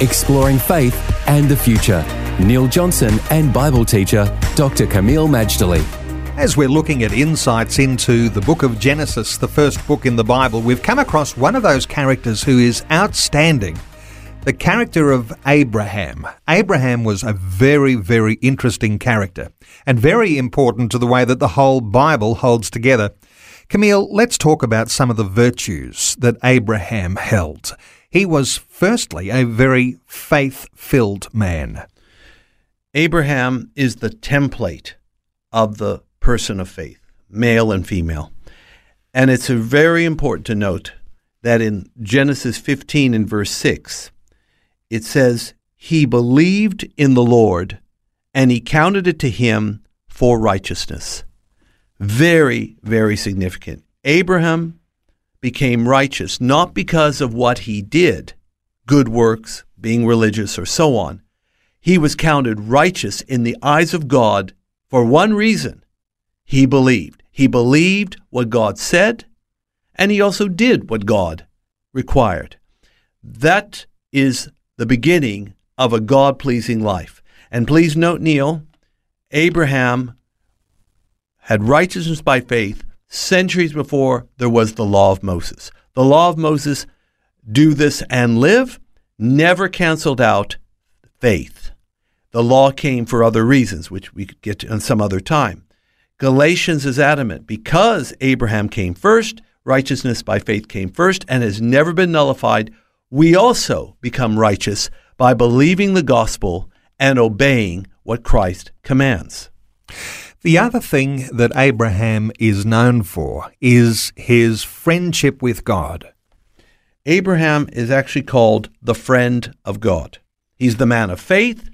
exploring faith and the future. Neil Johnson and Bible teacher Dr. Kameel Majdali. As we're looking at insights into the book of Genesis, the first book in the Bible, we've come across one of those characters who is outstanding. The character of Abraham. Abraham was a very, very interesting character and very important to the way that the whole Bible holds together. Kameel, let's talk about some of the virtues that Abraham held. He was firstly a very faith filled man. Abraham is the template of the person of faith, male and female. And it's very important to note that in Genesis 15 and verse 6, it says, He believed in the Lord, and he counted it to him for righteousness. Very, very significant. Abraham became righteous, not because of what he did, good works, being religious, or so on. He was counted righteous in the eyes of God for one reason he believed. He believed what God said, and he also did what God required. That is the beginning of a God pleasing life. And please note, Neil, Abraham had righteousness by faith centuries before there was the law of Moses. The law of Moses, do this and live, never canceled out faith. The law came for other reasons, which we could get to in some other time. Galatians is adamant because Abraham came first, righteousness by faith came first, and has never been nullified. We also become righteous by believing the gospel and obeying what Christ commands. The other thing that Abraham is known for is his friendship with God. Abraham is actually called the friend of God. He's the man of faith,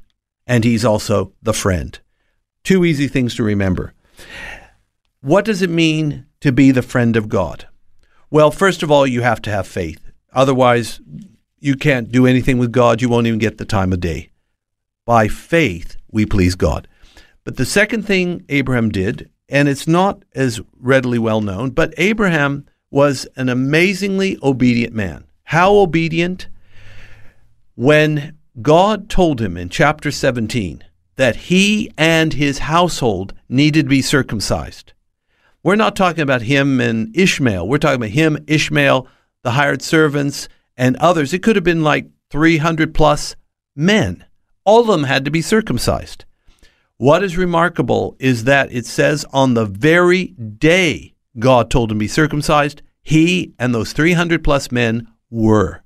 and he's also the friend. Two easy things to remember. What does it mean to be the friend of God? Well, first of all, you have to have faith. Otherwise, you can't do anything with God. You won't even get the time of day. By faith, we please God. But the second thing Abraham did, and it's not as readily well known, but Abraham was an amazingly obedient man. How obedient? When God told him in chapter 17 that he and his household needed to be circumcised. We're not talking about him and Ishmael. We're talking about him, Ishmael, the hired servants, and others. It could have been like 300 plus men. All of them had to be circumcised. What is remarkable is that it says on the very day God told him to be circumcised, he and those 300 plus men were.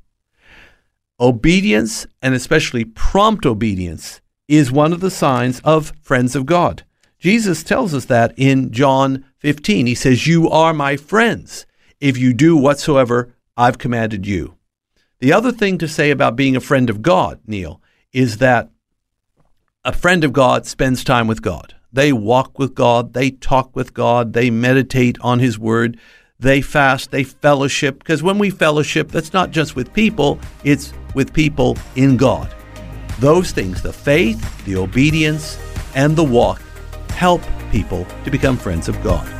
Obedience, and especially prompt obedience, is one of the signs of friends of God. Jesus tells us that in John 15. He says, You are my friends if you do whatsoever I've commanded you. The other thing to say about being a friend of God, Neil, is that a friend of God spends time with God. They walk with God, they talk with God, they meditate on His Word, they fast, they fellowship. Because when we fellowship, that's not just with people, it's with people in God. Those things, the faith, the obedience, and the walk, help people to become friends of God.